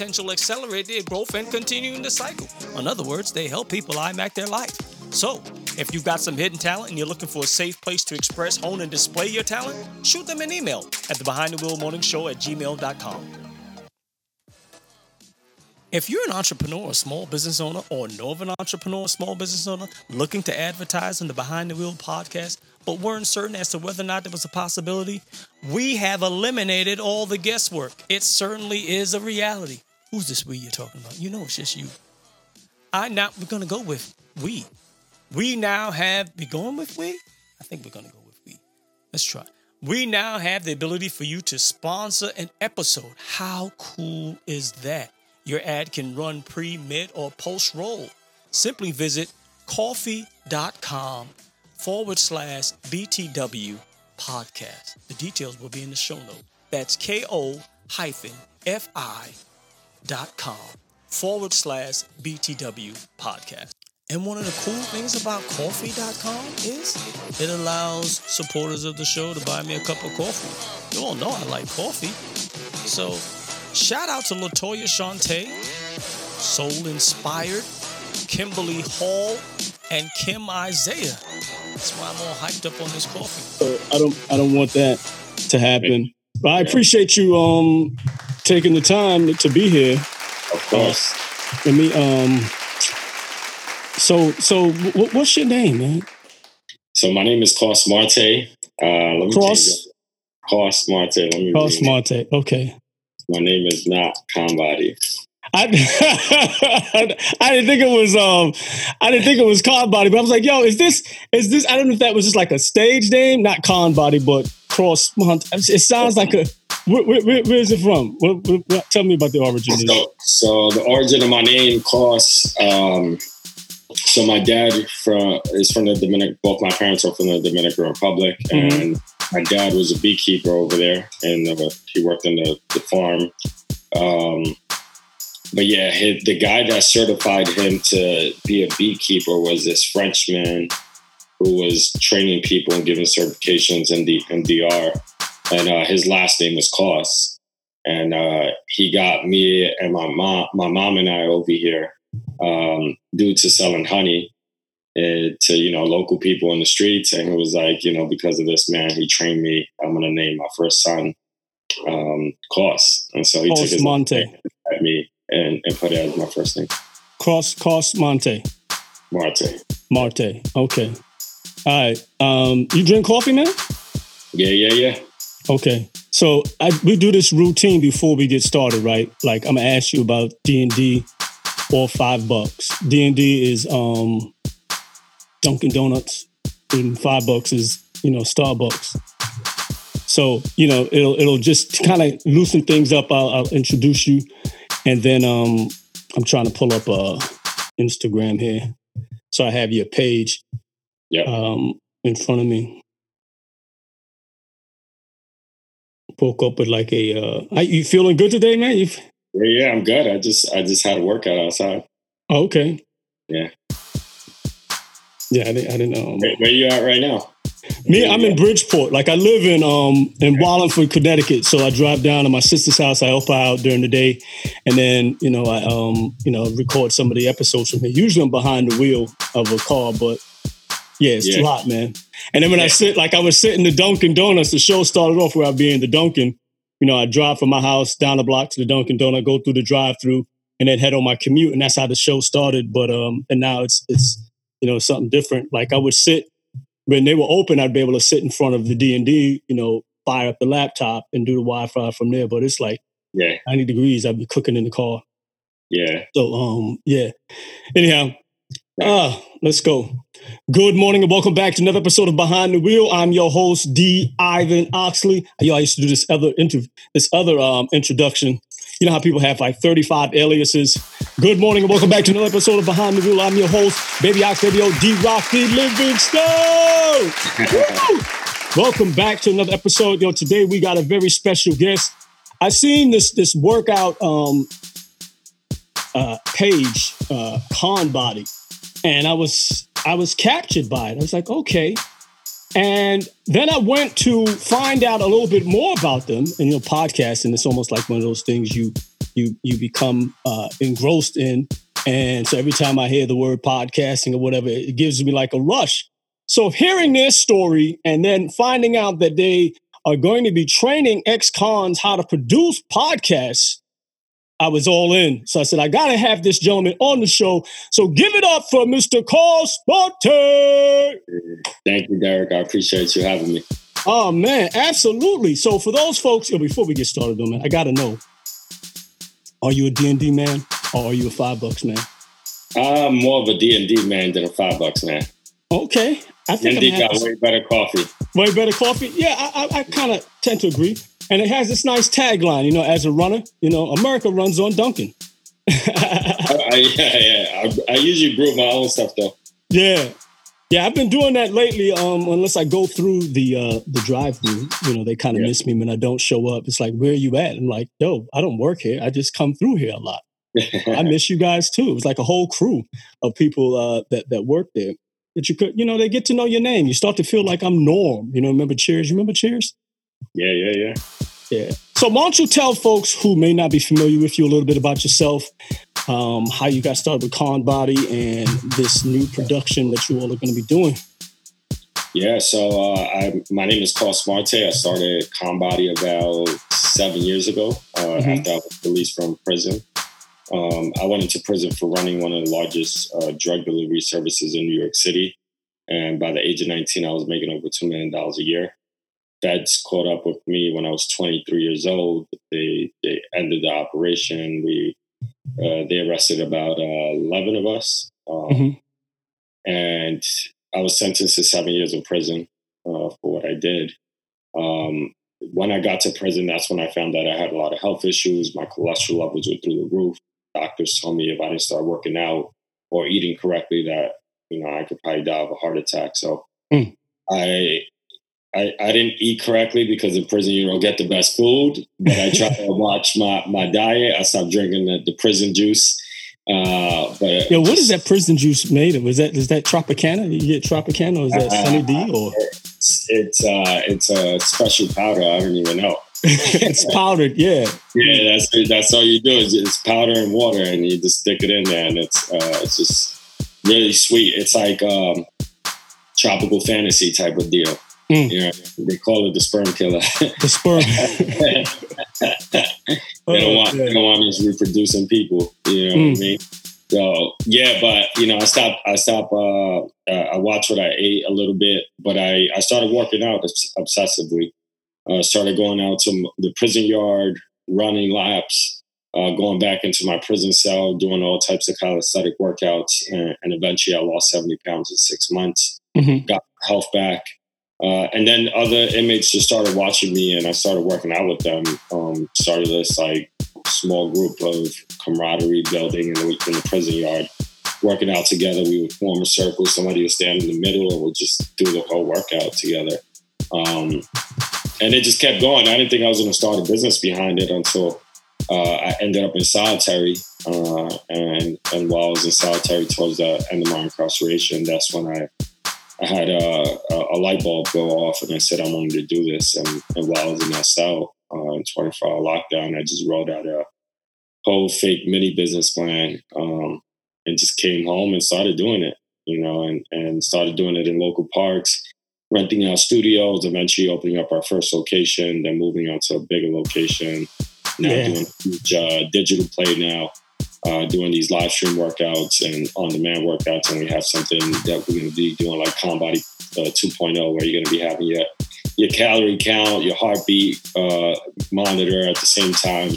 accelerate their growth, and continuing the cycle. In other words, they help people IMAC their life. So, if you've got some hidden talent and you're looking for a safe place to express, hone, and display your talent, shoot them an email at the Behind the Wheel Morning Show at gmail.com. If you're an entrepreneur, a small business owner, or know of an entrepreneur, a small business owner looking to advertise on the Behind the Wheel podcast, but weren't certain as to whether or not there was a possibility, we have eliminated all the guesswork. It certainly is a reality. Who's this we you're talking about? You know it's just you. I now we're gonna go with we. We now have we going with we? I think we're gonna go with we. Let's try. We now have the ability for you to sponsor an episode. How cool is that? Your ad can run pre, mid, or post roll. Simply visit Ko-fi.com forward slash BTW podcast. The details will be in the show note. That's ko hyphen fi dot com forward slash BTW podcast. And one of the cool things about Ko-fi.com is it allows supporters of the show to buy me a cup of coffee. You all know I like coffee. So shout out to Latoya Shante, Soul Inspired, Kimberly Hall, and Kim Isaiah. That's why I'm all hyped up on this coffee. Uh, I don't I don't want that to happen. But I appreciate you um taking the time to be here. Of course. Uh, let me um so so w- what's your name, man? So my name is Coss Marte. Uh, let me Cross Cross Marte. Let me Cross Marte. Okay. My name is not Conbody. I I didn't think it was um I didn't think it was Con Body, but I was like, yo, is this is this? I don't know if that was just like a stage name, not Con Body, but Cross Hunt. It sounds like a. Where, where, where is it from? What, what, tell me about the origin. So, so the origin of my name, Coss. Um, so my dad from is from the Dominican. Both my parents are from the Dominican Republic, mm-hmm. and my dad was a beekeeper over there, and uh, he worked in the, the farm. Um, but yeah, his, the guy that certified him to be a beekeeper was this Frenchman who was training people and giving certifications in the in DR, and uh, his last name was Coss, and uh, he got me and my mom, my mom and I over here um, due to selling honey uh, to you know local people in the streets, and it was like you know because of this man, he trained me. I'm gonna name my first son um, Coss, and so he took his Monte at me and, and put it as my first name. Cross Cross Monte. Marte. Marte. Okay. All right. Um, you drink coffee, man? Yeah, yeah, yeah. Okay. So I, we do this routine before we get started, right? Like I'm gonna ask you about D and D or five bucks. D and D is um, Dunkin' Donuts, and five bucks is you know Starbucks. So you know it'll it'll just kind of loosen things up. I'll, I'll introduce you and then um, I'm trying to pull up uh, Instagram here. So I have your page yeah. um, in front of me. Woke up with like a. Uh, are you feeling good today, man? You yeah, yeah, I'm good. I just I just had a workout outside. Oh, okay. Yeah. Yeah, I didn't. I didn't know. Where, where you at right now? Me, I'm in Bridgeport. Like I live in um in Wallingford, Connecticut. So I drive down to my sister's house. I help her out during the day, and then you know I um you know record some of the episodes from here. Usually I'm behind the wheel of a car, but yeah, it's Yeah. a lot, man. And then when I sit, like I was sitting the Dunkin' Donuts. The show started off where I'd be in the Dunkin'. You know, I drive from my house down the block to the Dunkin' Donut, go through the drive-through, and then head on my commute. And that's how the show started. But um, and now it's it's you know something different. Like I would sit when they were open, I'd be able to sit in front of the D and D, you know, fire up the laptop and do the Wi-Fi from there. But it's like Yeah, 90 degrees. I'd be cooking in the car. yeah. So um, yeah. Anyhow, ah, let's go. Good morning and welcome back to another episode of Behind the Wheel. I'm your host D. Ivan Oxley. Yo, I used to do this other inter- this other um introduction. You know how people have like 35 aliases. Good morning and welcome back to another episode of Behind the Wheel. I'm your host, Baby Ox Baby O D Rocky Livingstone. Welcome back to another episode. Yo, today we got a very special guest. I seen this this workout um uh page, uh con body, and I was I was captured by it. I was like, okay. And then I went to find out a little bit more about them. And you know, podcasting it's almost like one of those things you you you become uh engrossed in. And so every time I hear the word podcasting or whatever, it gives me like a rush. So hearing their story and then finding out that they are going to be training ex-cons how to produce podcasts, I was all in. So I said, I gotta have this gentleman on the show. So give it up for Mr. Coss Marte. Thank you, Derek. I appreciate you having me. Oh man, absolutely. So for those folks, yo, before we get started though, man, I gotta know. Are you a D&D man or are you a five bucks man? I'm more of a D&D man than a five bucks man. Okay. I think D&D got way better coffee. Way better coffee. Yeah, I, I, I kind of tend to agree. And it has this nice tagline, you know, as a runner, you know, America runs on Dunkin'. I, I, yeah, yeah. I, I usually brew my own stuff though. Yeah. Yeah, I've been doing that lately. Um, unless I go through the uh the drive through, you know, they kind of Yeah. miss me when I don't show up. It's like, where are you at? I'm like, yo, I don't work here. I just come through here a lot. I miss you guys too. It was like a whole crew of people uh, that that work there. That you could, you know, they get to know your name. You start to feel like I'm Norm. You know, remember Cheers? You remember Cheers? Yeah, yeah, yeah. Yeah. So why don't you tell folks who may not be familiar with you a little bit about yourself, um, how you got started with Con Body and this new production that you all are going to be doing. Yeah, so uh, I, my name is Coss Marte. I started ConBody about seven years ago uh, Mhm. after I was released from prison. Um, I went into prison for running one of the largest uh, drug delivery services in New York City. And by the age of 19, I was making over $2 million a year. Feds caught up with me when I was 23 years old. They, they ended the operation. We uh, They arrested about uh, 11 of us. Um, Mhm. And I was sentenced to seven years in prison uh, for what I did. Um, when I got to prison, that's when I found out I had a lot of health issues. My cholesterol levels were through the roof. Doctors told me if I didn't start working out or eating correctly, that you know I could probably die of a heart attack. So Mm. I, I I didn't eat correctly because in prison you don't get the best food. But I tried to watch my my diet. I stopped drinking the, the prison juice. Uh, but Yo, what is that prison juice made of? Is that is that Tropicana? You get Tropicana or is that Sunny D or It's it's, uh, it's a special powder. I don't even know. it's powdered? Yeah. Yeah, that's that's all you do is it's powder and water, and you just stick it in there, and it's uh, it's just really sweet. It's like um, tropical fantasy type of deal. Mm. You know, they call it the sperm killer. The sperm. they don't want they don't want us reproducing people. You know what Mm. I mean? So yeah, but you know, I stopped. I stopped. Uh, uh, I watched what I ate a little bit, but I I started working out obs- obsessively. Uh, started going out to the prison yard, running laps, uh, going back into my prison cell, doing all types of calisthenic workouts, and, and eventually I lost seventy pounds in six months. Mhm. Got health back. Uh, and then other inmates just started watching me, and I started working out with them. Um, started this like small group of camaraderie building in the, in the prison yard, working out together. We would form a circle. Somebody would stand in the middle, and we'd just do the whole workout together. Um, and it just kept going. I didn't think I was going to start a business behind it until uh, I ended up in solitary, uh, and and while I was in solitary towards the end of my incarceration, that's when I I had a, a, a light bulb go off, and I said I wanted to do this. And, and while I was in that cell uh, in 24 hour lockdown, I just wrote out a whole fake mini business plan, um, and just came home and started doing it. You know, and and started doing it in local parks renting out studios, eventually opening up our first location, then moving on to a bigger location. Now yeah. doing huge uh, digital play now, uh, doing these live stream workouts and on demand workouts. And we have something that we're going to be doing like ConBody uh, 2.0, where you're going to be having your, your calorie count, your heartbeat uh, monitor at the same time.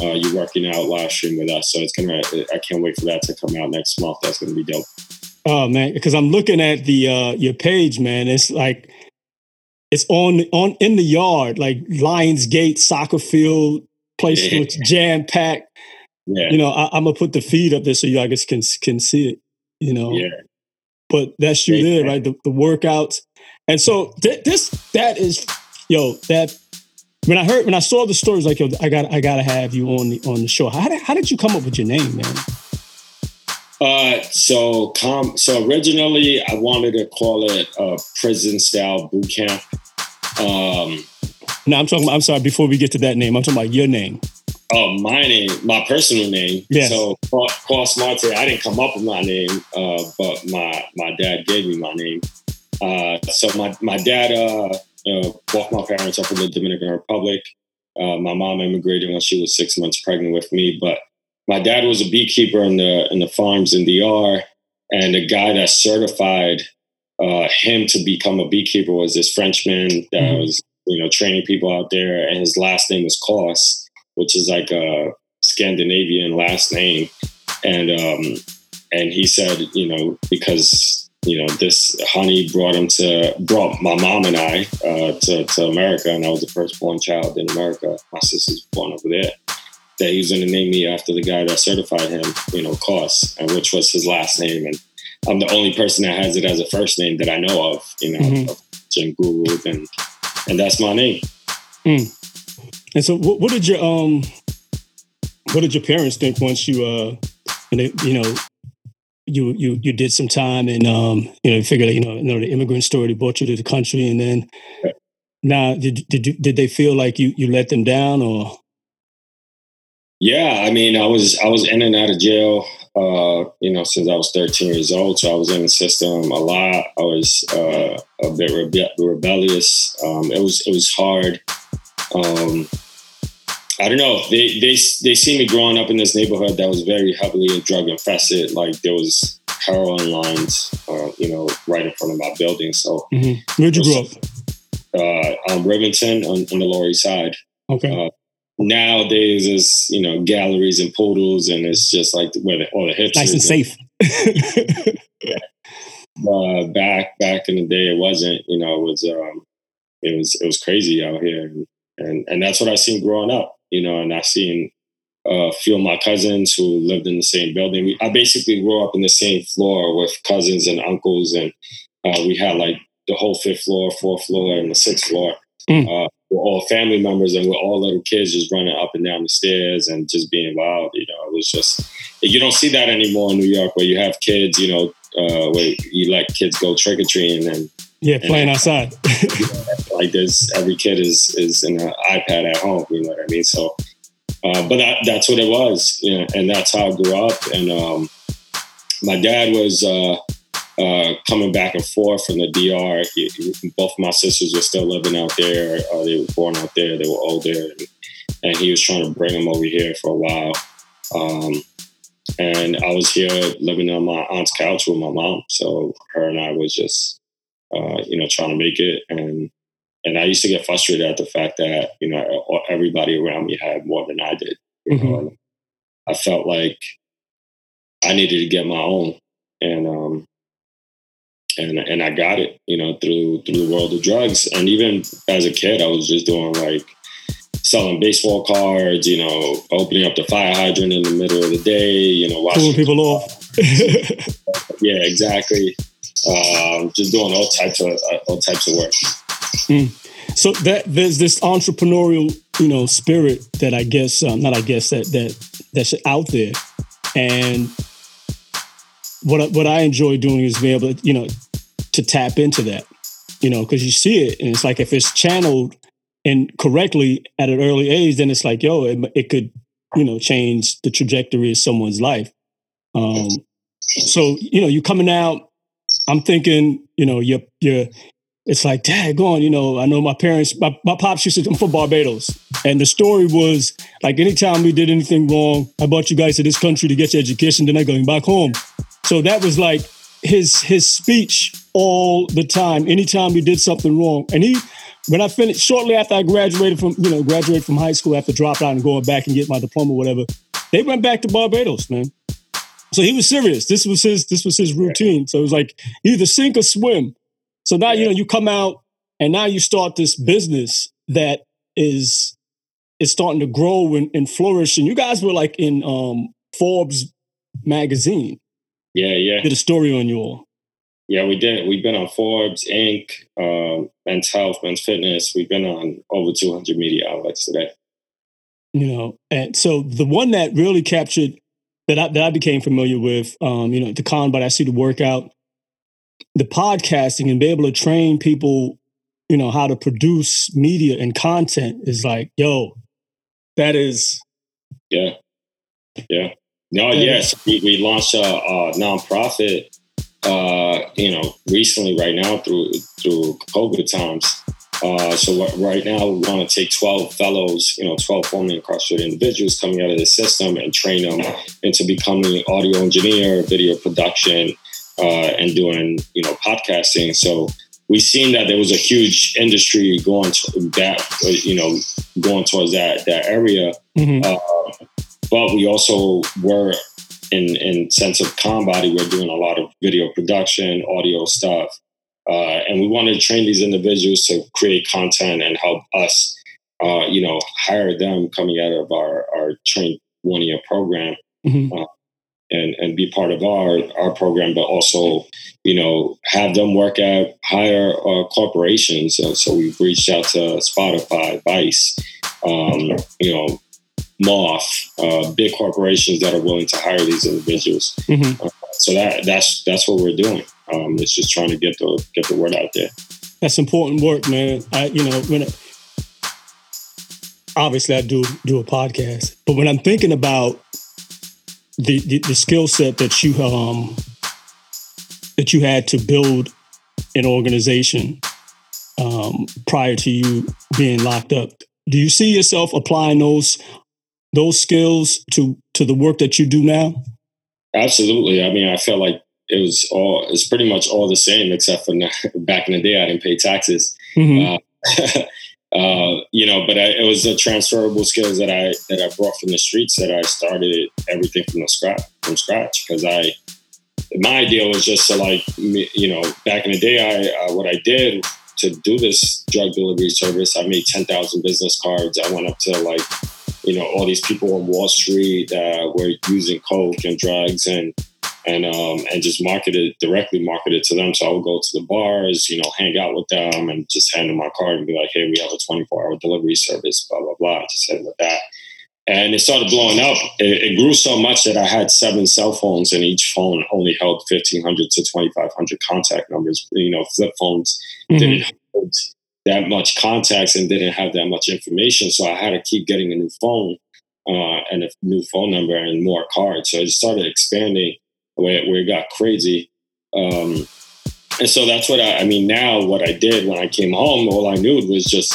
Uh, you're working out live stream with us. So it's going to, I can't wait for that to come out next month. That's going to be dope. Oh man, because I'm looking at the uh your page, man. It's like it's on on in the yard, like Lions Gate soccer field, place yeah. jam packed. Yeah. You know, I, am gonna put the feed up there so you guys can can see it. You know. Yeah. But that's you there, right? The, the workouts, and so th- this that is, yo, that when I heard when I saw the stories, like yo, I got I gotta have you on the on the show. How did how did you come up with your name, man? Uh, so com- so originally I wanted to call it a prison style boot camp. Um, no, I'm talking. About, I'm sorry. Before we get to that name, I'm talking about your name. Oh, my name, my personal name. So Coss Marte. I didn't come up with my name, uh, but my my dad gave me my name. Uh, so my my dad uh, uh, both my parents are from the Dominican Republic. Uh, my mom immigrated when she was six months pregnant with me, but my dad was a beekeeper in the in the farms in DR, and the guy that certified uh, him to become a beekeeper was this Frenchman that mm-hmm. was you know training people out there, and his last name was Coss, which is like a Scandinavian last name, and um, and he said you know because you know this honey brought him to brought my mom and I uh, to to America, and I was the first born child in America. My sister's born over there that he was going to name me after the guy that certified him, you know, Coss, and which was his last name. And I'm the only person that has it as a first name that I know of, you know, mm-hmm. Jim Guru, and and that's my name. Mm. And so, what, what, did your um, what did your parents think once you uh, they, you know, you you you did some time and um, you know, figured you know, you know, the immigrant story, they brought you to the country, and then. Now, did did you, did they feel like you you let them down, or yeah, I mean, I was I was in and out of jail, uh, you know, since I was 13 years old. So I was in the system a lot. I was uh, a bit rebe- rebellious. Um, it was it was hard. Um, I don't know. They they they see me growing up in this neighborhood that was very heavily drug infested. Like there was heroin lines, uh, you know, right in front of my building. So mm-hmm. where'd you grow up? Uh, um, Rivington on, on the Lower East Side. Okay. Uh, nowadays is you know galleries and poodles and it's just like where the, all the hipsters nice and safe yeah. uh, back back in the day it wasn't you know it was um it was it was crazy out here and and, and that's what i seen growing up you know and i seen uh, a few of my cousins who lived in the same building we, i basically grew up in the same floor with cousins and uncles and uh, we had like the whole fifth floor fourth floor and the sixth floor mm. uh, we're all family members and we're all little kids just running up and down the stairs and just being wild. You know, it was just you don't see that anymore in New York where you have kids. You know, uh, where you let kids go trick or treating and yeah, playing outside. like there's every kid is is in an iPad at home. You know what I mean? So, uh, but that, that's what it was. You know, and that's how I grew up. And um, my dad was. Uh, uh, coming back and forth from the DR. He, he, both my sisters were still living out there. Uh, they were born out there. They were older, and, and, he was trying to bring them over here for a while. Um, and I was here living on my aunt's couch with my mom. So her and I was just, uh, you know, trying to make it. And and I used to get frustrated at the fact that you know everybody around me had more than I did. You mm-hmm. know, I felt like I needed to get my own. And um, and and I got it, you know, through through the world of drugs. And even as a kid, I was just doing like selling baseball cards, you know, opening up the fire hydrant in the middle of the day, you know, watching people off. yeah, exactly. Um, just doing all types of uh, all types of work. Mm. So that there's this entrepreneurial you know, spirit that I guess um, not I guess that that that's out there, and what what I enjoy doing is being able to you know to tap into that, you know, because you see it and it's like if it's channeled and correctly at an early age, then it's like yo, it, it could you know change the trajectory of someone's life. Um, so you know, you're coming out. I'm thinking, you know, you're you're it's like, dad, go on, you know, I know my parents, my, my pops used to come from Barbados. And the story was like, anytime we did anything wrong, I brought you guys to this country to get your education, then I'm going back home. So that was like his his speech all the time, anytime we did something wrong. And he, when I finished, shortly after I graduated from, you know, graduated from high school after dropping out and going back and get my diploma or whatever, they went back to Barbados, man. So he was serious. This was his, this was his routine. So it was like either sink or swim. So now, you know, you come out and now you start this business that is is starting to grow and, and flourish. And you guys were like in um, Forbes magazine. Yeah, yeah. Did a story on you all. Yeah, we did. We've been on Forbes, Inc., um, Men's Health, Men's Fitness. We've been on over 200 media outlets today. You know, and so the one that really captured that I, that I became familiar with, um, you know, the con, but I see the workout the podcasting and be able to train people, you know, how to produce media and content is like, yo, that is. Yeah. Yeah. No, yes. We, we launched a, a nonprofit, uh, you know, recently right now through, through COVID times. Uh, so right now we want to take 12 fellows, you know, 12 formerly incarcerated individuals coming out of the system and train them into becoming audio engineer, video production, uh, and doing you know podcasting. So we've seen that there was a huge industry going to that you know going towards that that area. Mm-hmm. Uh, but we also were in in sense of Conbody, we're doing a lot of video production, audio stuff. Uh, and we wanted to train these individuals to create content and help us, uh, you know, hire them coming out of our, our train one year program. Mm-hmm. Uh, and and be part of our our program, but also you know have them work at higher uh, corporations. So, so, we've reached out to Spotify, Vice, um, you know, Moth, uh, big corporations that are willing to hire these individuals. Mm-hmm. So that that's that's what we're doing. Um, it's just trying to get the get the word out there. That's important work, man. I you know when. Obviously, I do do a podcast, but when I'm thinking about the the, the skill set that you um that you had to build an organization um, prior to you being locked up. Do you see yourself applying those those skills to to the work that you do now? Absolutely. I mean, I felt like it was all it's pretty much all the same except for back in the day I didn't pay taxes. Mm-hmm. Uh, uh, you know, but I, it was the transferable skills that I that I brought from the streets that I started everything from the scratch from scratch because I my idea was just to like you know back in the day I uh, what I did to do this drug delivery service I made ten thousand business cards I went up to like you know all these people on Wall Street that were using coke and drugs and and um, and just marketed directly marketed to them. So I would go to the bars, you know, hang out with them, and just hand them my card and be like, "Hey, we have a 24 hour delivery service." Blah blah blah. Just hit with that, and it started blowing up. It, it, grew so much that I had seven cell phones, and each phone only held 1,500 to 2,500 contact numbers. You know, flip phones mm-hmm. didn't hold that much contacts and didn't have that much information, so I had to keep getting a new phone. Uh, and a new phone number and more cards. So it started expanding where, where it got crazy. Um, and so that's what I, I mean. Now, what I did when I came home, all I knew was just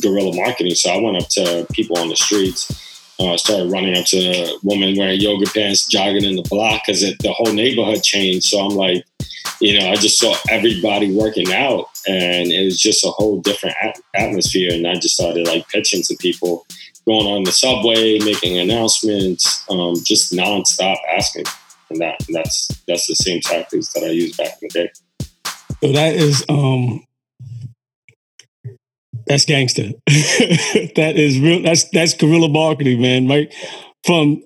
guerrilla marketing. So I went up to people on the streets. Uh, started running up to women wearing yoga pants, jogging in the block because the whole neighborhood changed. So I'm like, you know, I just saw everybody working out, and it was just a whole different at- atmosphere. And I just started like pitching to people, going on the subway, making announcements, um, just nonstop asking and that and that's that's the same tactics that I used back in the day. So that is um that's gangster. that is real that's that's guerrilla marketing, man. Right from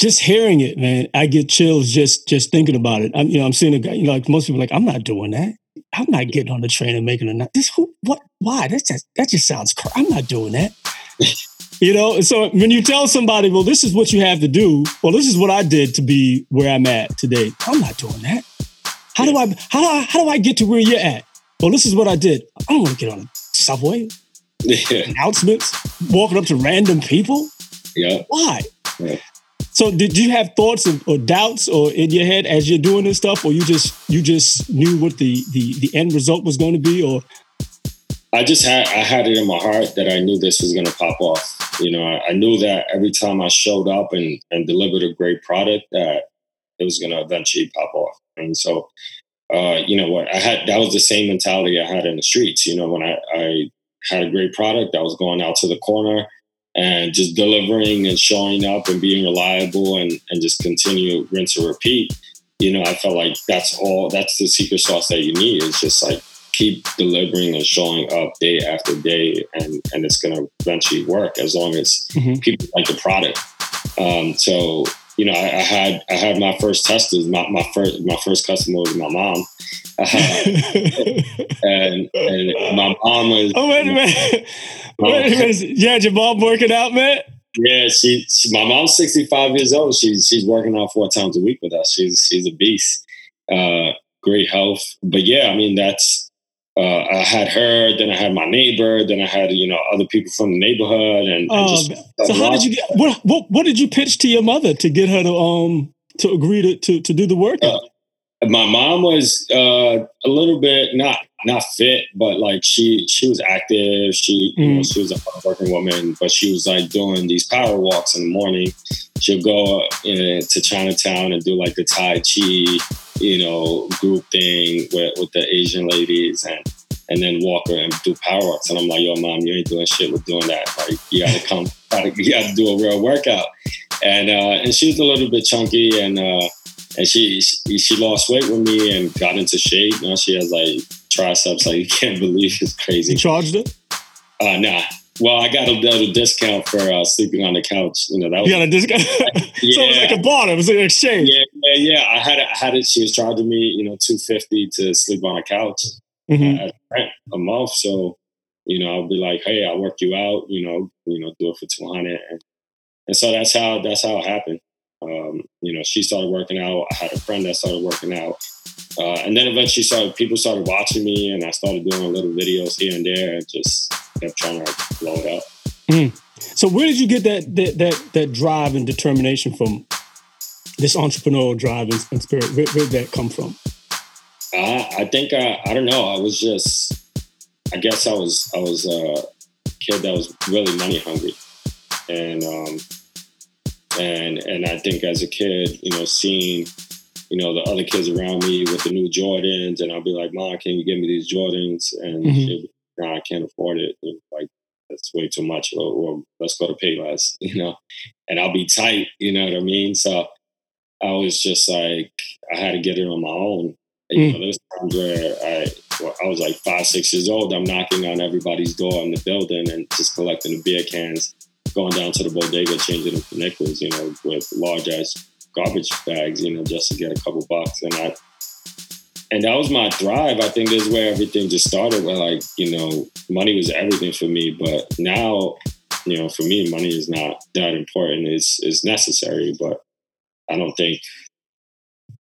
just hearing it, man, I get chills just just thinking about it. I'm you know, I'm seeing a guy, you know, like most people like, I'm not doing that. I'm not getting on the train and making a night. this. Who? What? Why? That's just, that just sounds. Cr- I'm not doing that. you know. So when you tell somebody, well, this is what you have to do. Well, this is what I did to be where I'm at today. I'm not doing that. How do I? How do I? How do I get to where you're at? Well, this is what I did. I don't want to get on a subway. Yeah. Announcements, walking up to random people. Yeah. Why? Yeah. So did you have thoughts of, or doubts or in your head as you're doing this stuff, or you just you just knew what the the, the end result was going to be, or I just had I had it in my heart that I knew this was going to pop off. You know, I, I, knew that every time I showed up and and delivered a great product, that it was going to eventually pop off. And so, uh, you know what, I had that was the same mentality I had in the streets. You know, when I I had a great product, I was going out to the corner and just delivering and showing up and being reliable and, and just continue rinse and repeat you know i felt like that's all that's the secret sauce that you need is just like keep delivering and showing up day after day and and it's going to eventually work as long as mm-hmm. people like the product um, so you know I, I, had i had my first testers my, my first my first customer was my mom and and my mom was oh wait a minute wait a minute you had your mom working out man yeah, she, she, my mom's 65 years old. She's she's working out four times a week with us. She's she's a beast. Uh, great health. But yeah, I mean that's uh, I had her, then I had my neighbor, then I had you know other people from the neighborhood, and, and um, just, so how did you get what, what what did you pitch to your mother to get her to um to agree to to, to do the work? Uh, my mom was uh, a little bit not not fit, but like she she was active. She mm. you know, mm. she was a hardworking woman, but she was like doing these power walks in the morning. She'll go uh, to Chinatown and do like the Tai Chi, you know, group thing with with the Asian ladies and. And then walk and do power ups. and I'm like, "Yo, mom, you ain't doing shit with doing that. Like, you gotta come, you gotta do a real workout." And uh, and she was a little bit chunky, and uh, and she she lost weight with me and got into shape. Now she has like triceps like you can't believe. It's crazy. You charged it? Uh, nah. Well, I got a little discount for uh, sleeping on the couch. You know that. Was, you got a discount. yeah. So it was like a barter. It was an exchange. Yeah, yeah, yeah. I had it. I had it. She was charging me, you know, two fifty to sleep on a couch mm-hmm. uh, a month. So, you know, I'll be like, hey, I'll work you out. You know, you know, do it for two hundred, and, and so that's how that's how it happened. Um, you know, she started working out. I had a friend that started working out. Uh, and then eventually started people started watching me and I started doing little videos here and there and just kept trying to blow it up. Mm. So where did you get that, that that that drive and determination from? This entrepreneurial drive and, spirit. Where, where, did that come from? Uh, I think I, I don't know. I was just I guess I was I was a kid that was really money hungry. And um, and and I think as a kid, you know, seeing you know the other kids around me with the new Jordans, and I'll be like, "Mom, can you give me these Jordans?" And mm-hmm. be, "No, I can't afford it." And like that's way too much. Or, or let's go to Payless, you know. And I'll be tight, you know what I mean. So I was just like, I had to get it on my own. You mm. know, there's times where I, well, I was like five, six years old. I'm knocking on everybody's door in the building and just collecting the beer cans going down to the bodega, changing them for nickels, you know, with large ass garbage bags, you know, just to get a couple bucks. And I, and that was my drive. I think this is where everything just started. Where like, you know, money was everything for me. But now, you know, for me, money is not that important. It's is necessary, but I don't think,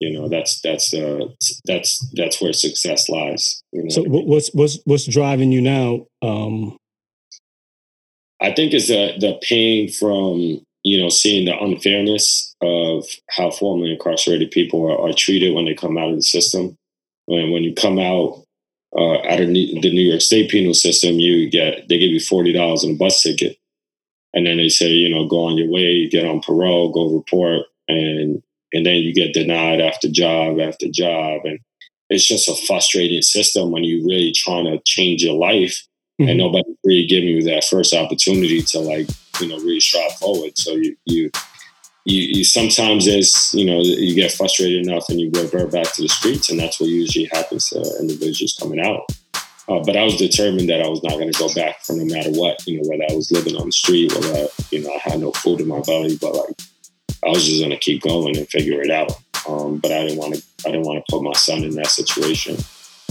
you know, that's that's uh that's that's where success lies. You know so what's what's what's driving you now? Um, I think is the the pain from you know seeing the unfairness of how formerly incarcerated people are, are treated when they come out of the system. When when you come out uh, out of the New York State penal system, you get they give you forty dollars in a bus ticket, and then they say you know go on your way, get on parole, go report, and and then you get denied after job after job, and it's just a frustrating system when you're really trying to change your life mm-hmm. and nobody really giving you that first opportunity to like you know really strive forward. So you you you, you sometimes is you know you get frustrated enough and you revert back to the streets, and that's what usually happens to individuals coming out. Uh, but I was determined that I was not going to go back for no matter what, you know, whether I was living on the street, whether you know I had no food in my belly, but like I was just to keep going and figure it out. Um, but I didn't want to. I didn't want to put my son in that situation.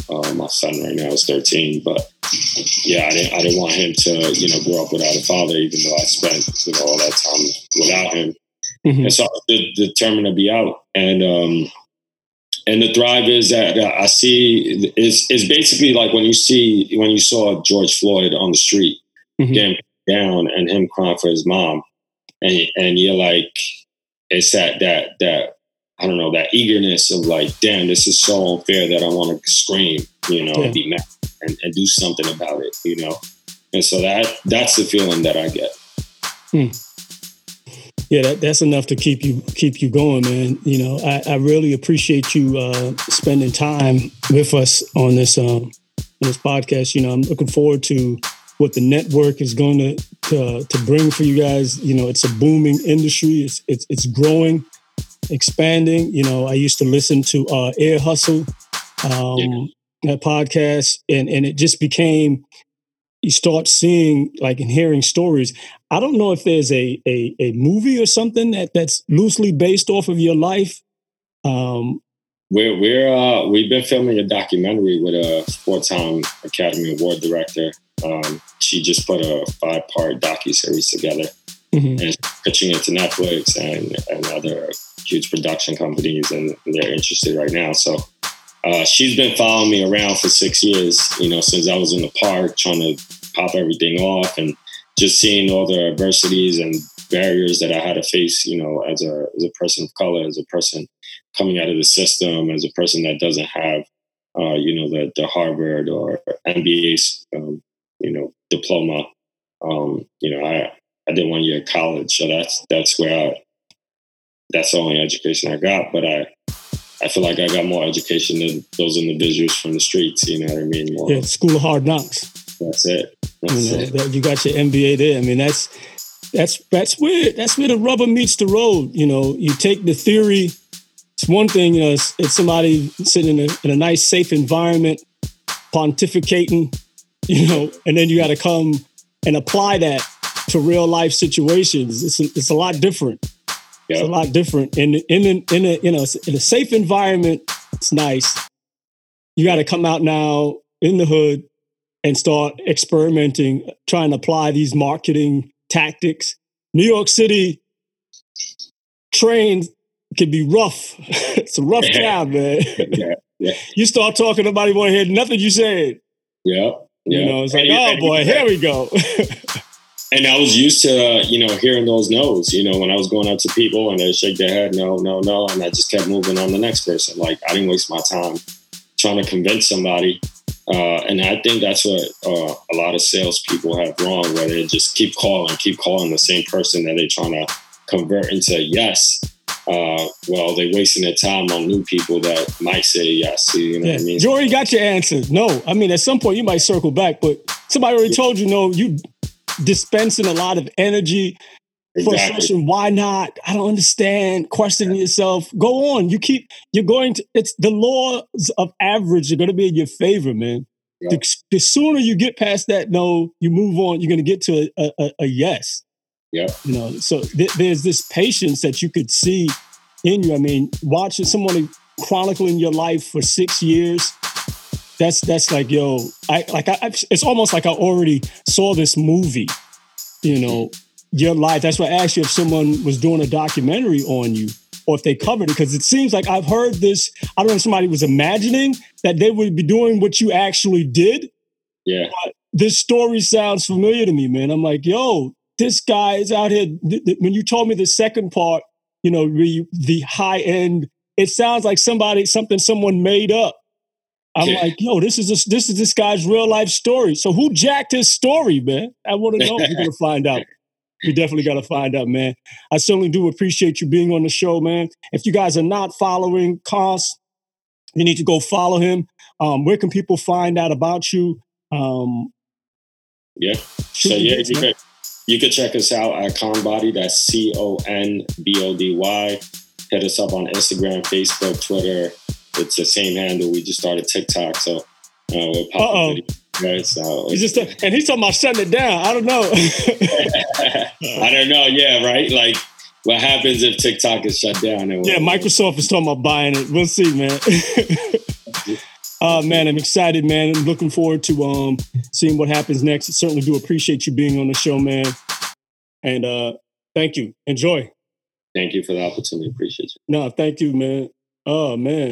uh, my son right now is 13. But yeah, I didn't I didn't want him to you know grow up without a father, even though I spent you know all that time without him. Mm-hmm. And so I was determined to be out. And um, and the thrive is that I see is is basically like when you see when you saw George Floyd on the street mm-hmm. getting down and him crying for his mom, and and you're like, it's that that that I don't know that eagerness of like, damn, this is so unfair that I want to scream, you know, yeah. be mad and, and, do something about it, you know, and so that that's the feeling that I get. Hmm yeah, that, that's enough to keep you keep you going, man. You know, I, I really appreciate you uh, spending time with us on this um, on this podcast. You know, I'm looking forward to what the network is going to, to to bring for you guys. You know, it's a booming industry. It's it's it's growing, expanding. You know, I used to listen to uh, Ear Hustle, um, yeah. that podcast, and and it just became you start seeing like and hearing stories. I don't know if there's a a, a movie or something that that's loosely based off of your life. Um, we're we're uh, we've been filming a documentary with a Sports Time Academy Award director. Um, she just put a five part docu series together mm-hmm. and pitching it to Netflix and, and other huge production companies, and they're interested right now. So uh, she's been following me around for six years, you know, since I was in the park trying to pop everything off and just seeing all the adversities and barriers that I had to face, you know, as a, as a person of color, as a person coming out of the system, as a person that doesn't have, uh, you know, the, the Harvard or MBA, um, you know, diploma. Um, you know, I, I did one year of college, so that's, that's where I, that's the only education I got, but I, I feel like I got more education than those individuals from the streets. You know what I mean? More, yeah, School of Hard Knocks. That's it. That's you, know, it. That, you got your MBA there. I mean, that's that's that's where that's where the rubber meets the road. You know, you take the theory. It's one thing. You know, it's, it's somebody sitting in a, in a nice, safe environment, pontificating. You know, and then you got to come and apply that to real life situations. It's a, it's a lot different. It's a lot different. In in in a you know in a safe environment, it's nice. You got to come out now in the hood and start experimenting, trying to apply these marketing tactics. New York City trains can be rough. it's a rough job, man. yeah, yeah. You start talking, nobody want to hear nothing you said. Yeah. Yeah. You know, it's like, and, oh boy, here we go. and I was used to, you know, hearing those no's, you know, when I was going up to people and they shake their head, no, no, no. And I just kept moving on the next person. Like I didn't waste my time trying to convince somebody. Uh, and I think that's what uh, a lot of salespeople have wrong, where they just keep calling, keep calling the same person that they're trying to convert into yes. Uh, well, they're wasting their time on new people that might say yes. You know yeah. what I mean? You already got your answer. No, I mean, at some point you might circle back, but somebody already told you no. You dispensing a lot of energy, exactly. frustration. Why not? I don't understand. Questioning yourself. Go on. You keep. You're going to. It's the laws of average are going to be in your favor, man. The, the, sooner you get past that no, you move on. You're going to get to a, a, a, yes. Yeah. You know. So th- there's this patience that you could see in you. I mean, watching someone chronicling your life for six years that's that's like yo i like I, it's almost like i already saw this movie you know your life that's why i asked you if someone was doing a documentary on you or if they covered it because it seems like i've heard this i don't know if somebody was imagining that they would be doing what you actually did yeah this story sounds familiar to me man i'm like yo this guy is out here when you told me the second part you know the, the high end it sounds like somebody something someone made up I'm yeah. like, yo, this is a, this is this guy's real life story. So who jacked his story, man? I want to know. We're gonna find out. We definitely got to find out, man. I certainly do appreciate you being on the show, man. If you guys are not following Coss, you need to go follow him. Um, where can people find out about you? Um, yeah. So yeah, you can you can check us out at Conbody. That's C O N B O D Y. Hit us up on Instagram, Facebook, Twitter it's the same handle. We just started TikTok, so uh, we're popping Right, so he's just and he's talking about shutting it down. I don't know. I don't know. Yeah, right. Like, what happens if TikTok is shut down? yeah, Microsoft is talking about buying it. We'll see, man. Uh, man, I'm excited, man. I'm looking forward to um seeing what happens next. I certainly do appreciate you being on the show, man. And uh thank you. Enjoy. Thank you for the opportunity. Appreciate you. No, thank you, man. Oh man.